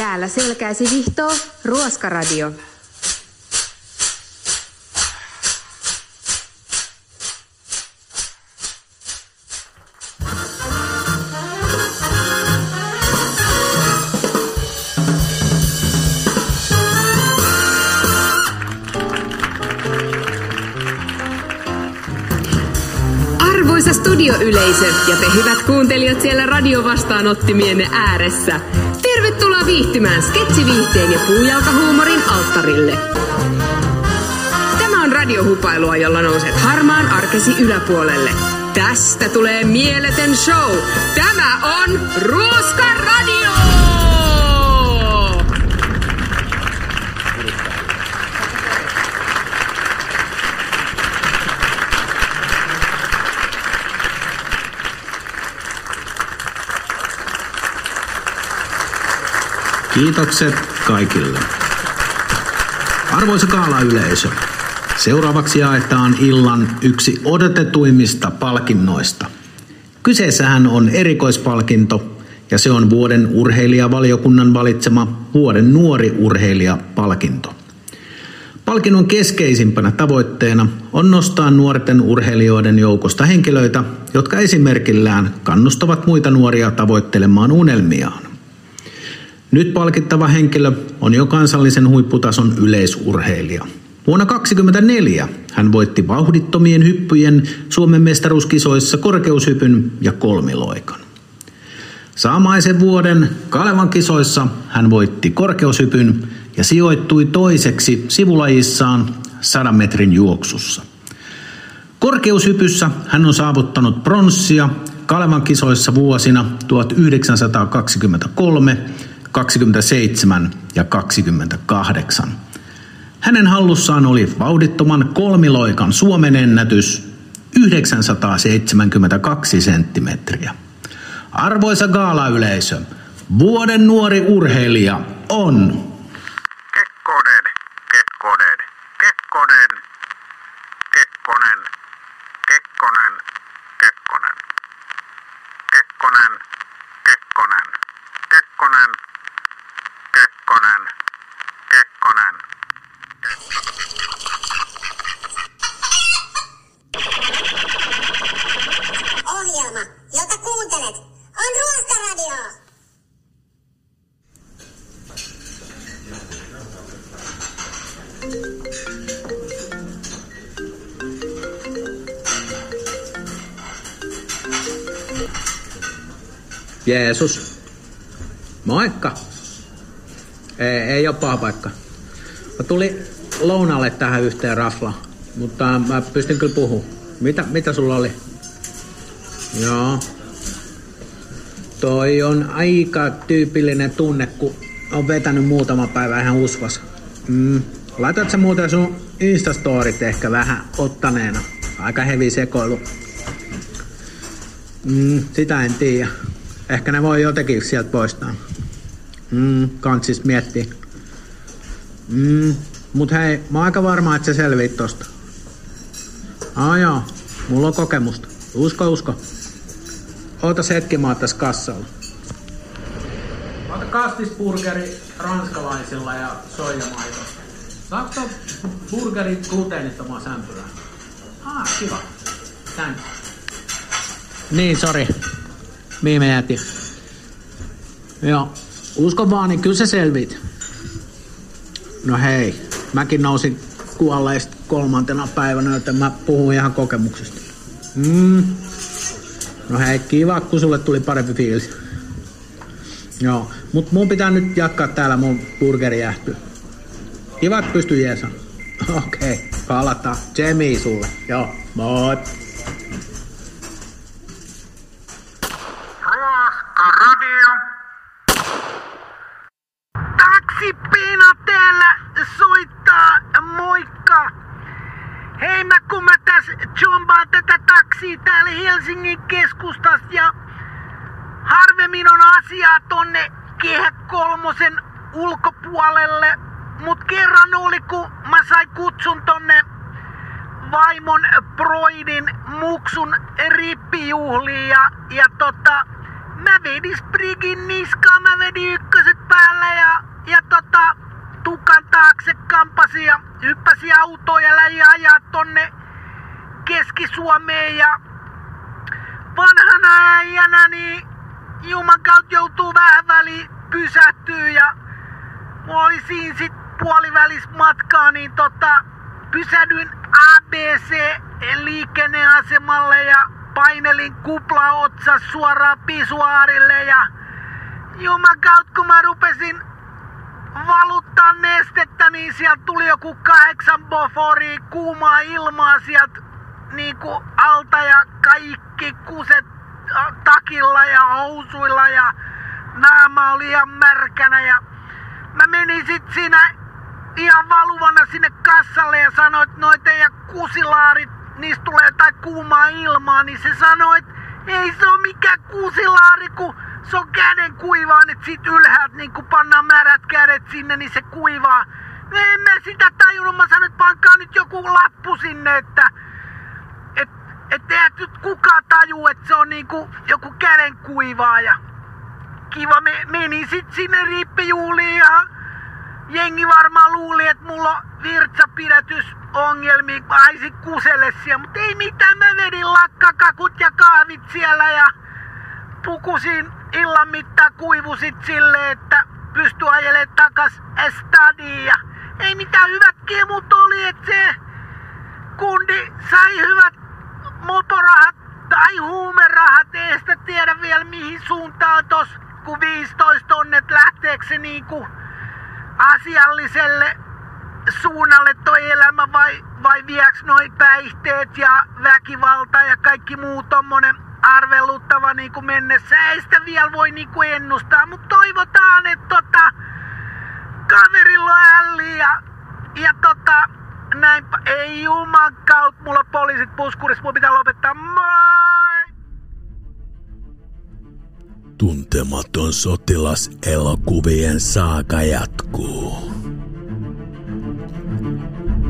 Täällä selkäisi vihtoo Ruoskaradio. Arvoisa studioyleisö ja te hyvät kuuntelijat siellä radiovastaanottimienne ääressä. Tervetuloa viihtymään sketsiviihteen ja puujalkahuumorin alttarille. Tämä on radiohupailua, jolla nouset harmaan arkesi yläpuolelle. Tästä tulee mieletön show. Tämä on Ruoska Radio! Kiitokset kaikille. Arvoisa kaala-yleisö, seuraavaksi jaetaan illan yksi odotetuimmista palkinnoista. Kyseessähän on erikoispalkinto ja se on vuoden urheilijavaliokunnan valitsema vuoden nuori urheilija-palkinto. Palkinnon keskeisimpänä tavoitteena on nostaa nuorten urheilijoiden joukosta henkilöitä, jotka esimerkillään kannustavat muita nuoria tavoittelemaan unelmiaan. Nyt palkittava henkilö on jo kansallisen huipputason yleisurheilija. Vuonna 2024 hän voitti vauhdittomien hyppyjen Suomen mestaruuskisoissa korkeushypyn ja kolmiloikan. Saamaisen vuoden Kalevan kisoissa hän voitti korkeushypyn ja sijoittui toiseksi sivulajissaan 100 metrin juoksussa. Korkeushypyssä hän on saavuttanut pronssia Kalevan kisoissa vuosina 1923, 27 ja 28. Hänen hallussaan oli vauhdittoman kolmiloikan Suomen ennätys 972 senttimetriä. Arvoisa gaalayleisö, vuoden nuori urheilija on Kekkonen, Kekkonen, Kekkonen, Kekkonen, Kekkonen, Kekkonen, Kekkonen, Kekkonen, Kekkonen, Kekkonen, Kekkonen. Ohjelma, jota kuuntelet, on Ruoskaradio. Jeesus. Moikka. Ei, ei ole paha paikka. Mä tulin lounalle tähän yhteen rafla, mutta mä pystyn kyllä puhumaan. Mitä, mitä sulla oli? Joo. Toi on aika tyypillinen tunne, kun on vetänyt muutama päivä ihan usvas. Mm. Laitat sä muuten sun Instastorit ehkä vähän ottaneena? Aika hevi sekoilu. Mm, sitä en tiedä. Ehkä ne voi jotenkin sieltä poistaa. Mm, kantsis miettiä. Mm, mut hei, mä oon aika varma, että se selviit tosta. Aa joo, mulla on kokemusta. Usko, usko. Oota hetki, mä oon tässä kassalla. Mä otan kastisburgeri ranskalaisilla ja soijamaito. Saatko tuon burgerin gluteenittomaa sämpyrää? Ah, kiva. Thank. Niin, sori. Mihin me jäätiin? Joo. Usko vaan, niin kyllä se selvit. No hei, mäkin nousin kuolleista kolmantena päivänä, joten mä puhun ihan kokemuksesta. Mm. No hei, kiva, kun sulle tuli parempi fiilis. Joo, mut mun pitää nyt jatkaa täällä mun burgeri jäähtyy. Kiva, että pystyy jeesaan. Okei, okay, palataan. Jemii sulle. Joo, moi. Ruoskaradio. Taksipina täällä soittaa, moikka! Hei mä kun mä tässä jombaan tätä taksia täällä Helsingin keskustasta ja harvemmin on asiaa tonne kehä kolmosen ulkopuolelle. Mut kerran oli kun mä sain kutsun tonne vaimon Broidin muksun rippijuhliin ja, ja tota, mä vedin Sprigin niskaan, mä vedin ykköset päällä ja, ja tota, tukan taakse kampasi ja hyppäsi autoon ja ajaa tonne Keski-Suomeen ja vanhana äijänä niin Juman kautta joutuu vähän väliin pysähtyä ja mulla oli siinä sit puolivälis matkaa, niin tota, pysähdyin ABC liikenneasemalle ja painelin kupla otsa suoraan pisuaarille ja Juman kautta kun mä rupesin valuttaa nestettä, niin sieltä tuli joku kahdeksan bofori kuumaa ilmaa sieltä niinku alta ja kaikki kuset takilla ja housuilla ja naama oli ihan märkänä ja mä menin sit siinä ihan valuvana sinne kassalle ja sanoin, että noit teidän kusilaarit, niistä tulee jotain kuumaa ilmaa, niin se sanoi, että ei se ole mikään kusilaari, kun se on käden kuivaa, että sit ylhäältä niin kun pannaan märät kädet sinne, niin se kuivaa. No en mä sitä tajunnut, mä sanoin, että pankaa nyt joku lappu sinne, että et, et eihän nyt kukaan taju, että se on niinku joku käden kuivaaja. Kiva, me, menin sit sinne riippijuuliin ja jengi varmaan luuli, että mulla on virtsapidätysongelmia, kun haisin kuselle siellä, mutta ei mitään, mä vedin lakkakakut ja kahvit siellä ja pukusin illan mittaan kuivusit silleen, että pystyi ajelemaan takas stadiin ja ei mitään hyvät kiemut oli, että se kundi sai hyvät moporahat tai huumerahat, ei sitä tiedä vielä mihin suuntaan tos, kun 15 tonnet lähteekö se niinku asialliselle suunnalle toi elämä vai, vai vieks noi päihteet ja väkivalta ja kaikki muu tommonen arveluttava niinku mennessä. Ei sitä vielä voi niinku ennustaa, mutta toivotaan, että tota, kaverilla on ja, ja tota, näinpä, ei juman kautta, mulla poliisit puskurissa, mulla pitää lopettaa, moi! Tuntematon sotilas elokuvien saaga jatkuu.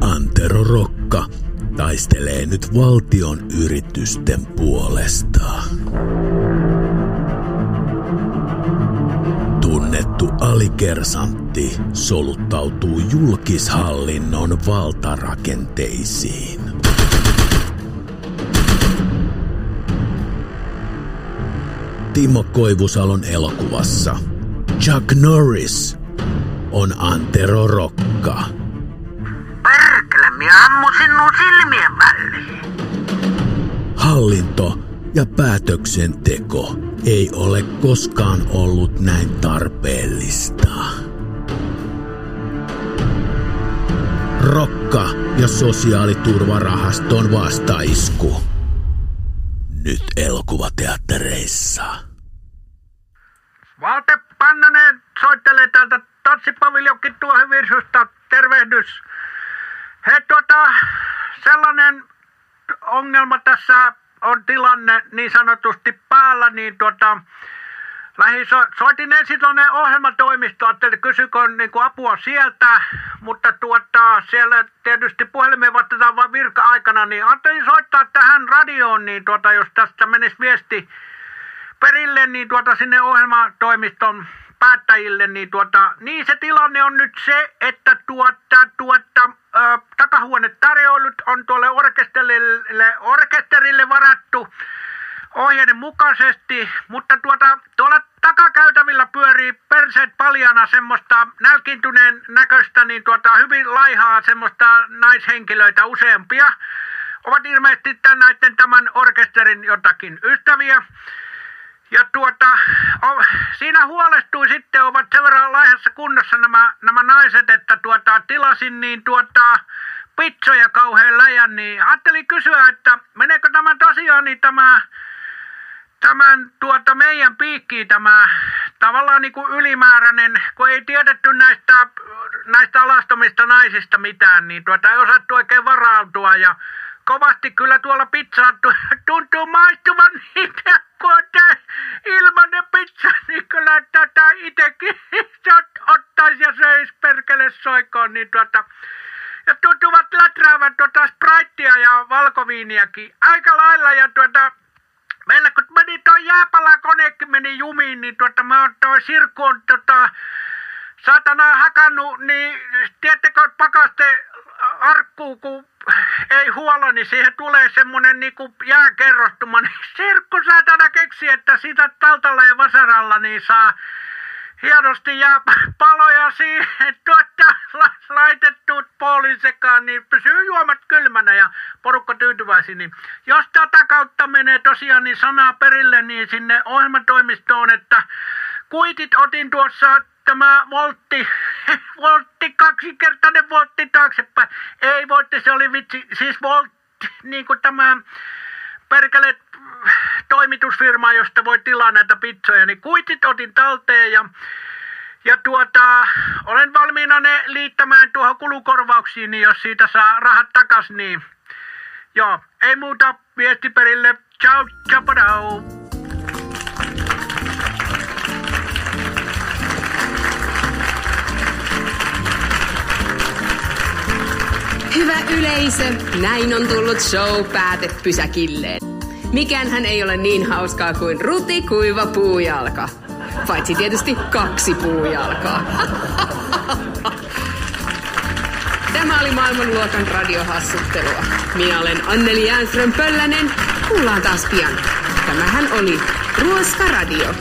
Antero Rokka taistelee nyt valtion yritysten puolesta. Tunnettu alikersantti soluttautuu julkishallinnon valtarakenteisiin. Timo Koivusalon elokuvassa Chuck Norris on Antero Rokka. Perkele, minä ammusin nuo silmien väliin. Hallinto ja päätöksenteko ei ole koskaan ollut näin tarpeellista. Rokka ja sosiaaliturvarahaston vastaisku. Nyt elokuvateattereissa. Valte Pannanen soittelee täältä Tatsipaviljokin tuohivirsusta. Tervehdys. He tuota, sellainen ongelma tässä on tilanne niin sanotusti päällä, niin tuota, lähin so, soitin ensin tuonne ohjelmatoimistoon, että kysykö niin kuin apua sieltä, mutta tuota, siellä tietysti puhelimeen vastataan vain virka-aikana, niin ajattelin soittaa tähän radioon, niin tuota, jos tästä menisi viesti perille, niin tuota sinne ohjelmatoimiston päättäjille, niin tuota, niin se tilanne on nyt se, että tuota, tuota, ö, takahuonetarjoilut on tuolle orkesterille, orkesterille varattu ohjeiden mukaisesti, mutta tuota, tuolla takakäytävillä pyörii perseet paljana semmoista nälkintyneen näköistä, niin tuota, hyvin laihaa semmoista naishenkilöitä useampia. Ovat ilmeisesti tämän, näiden tämän orkesterin jotakin ystäviä. Ja tuota, o, siinä huolestui sitten, ovat sen verran laihassa kunnossa nämä, nämä naiset, että tuota, tilasin niin tuota, pitsoja kauhean läjän, niin ajattelin kysyä, että meneekö tämä tosiaan niin tämä, tämän tuota meidän piikkiin tämä tavallaan niin kuin ylimääräinen, kun ei tiedetty näistä, näistä alastomista naisista mitään, niin tuota ei osattu oikein varautua ja kovasti kyllä tuolla pizzaa tuntuu maistuvan niitä, kun on tää ilmanen pizza, niin kyllä tätä itekin ottaisi ja söisi perkele soikoon, niin tuota, ja tuntuvat läträävän tuota spraittia ja valkoviiniäkin aika lailla ja tuota, meillä kun meni tuo jääpalakonekin meni jumiin, niin tuota, mä oon toi Sirku on tota, saatana hakannut, niin tiedättekö pakaste arkkuu, kun ei huolla, niin siihen tulee semmonen niinku jääkerrostuma. Niin Sirkku saatana keksi, että siitä taltalla ja vasaralla niin saa hienosti jää paloja siihen la- laitettu poolin sekaan, niin pysyy juomat kylmänä ja porukka tyytyväisin. Niin jos tätä kautta menee tosiaan niin sanaa perille, niin sinne ohjelmatoimistoon, että kuitit otin tuossa tämä voltti, voltti, kaksinkertainen voltti taaksepäin. Ei voltti, se oli vitsi, siis voltti, niin kuin tämä perkele toimitusfirma, josta voi tilaa näitä pizzoja, niin kuitit otin talteen ja, ja tuota, olen valmiina ne liittämään tuohon kulukorvauksiin, niin jos siitä saa rahat takas, niin joo, ei muuta viesti perille. Ciao, ciao, Hyvä yleisö, näin on tullut show päätepysäkilleen. Mikään ei ole niin hauskaa kuin ruti kuiva puujalka. Paitsi tietysti kaksi puujalkaa. Tämä oli maailmanluokan radiohassuttelua. Minä olen Anneli Jäänström Pöllänen. Kuullaan taas pian. Tämähän oli Ruoska Radio.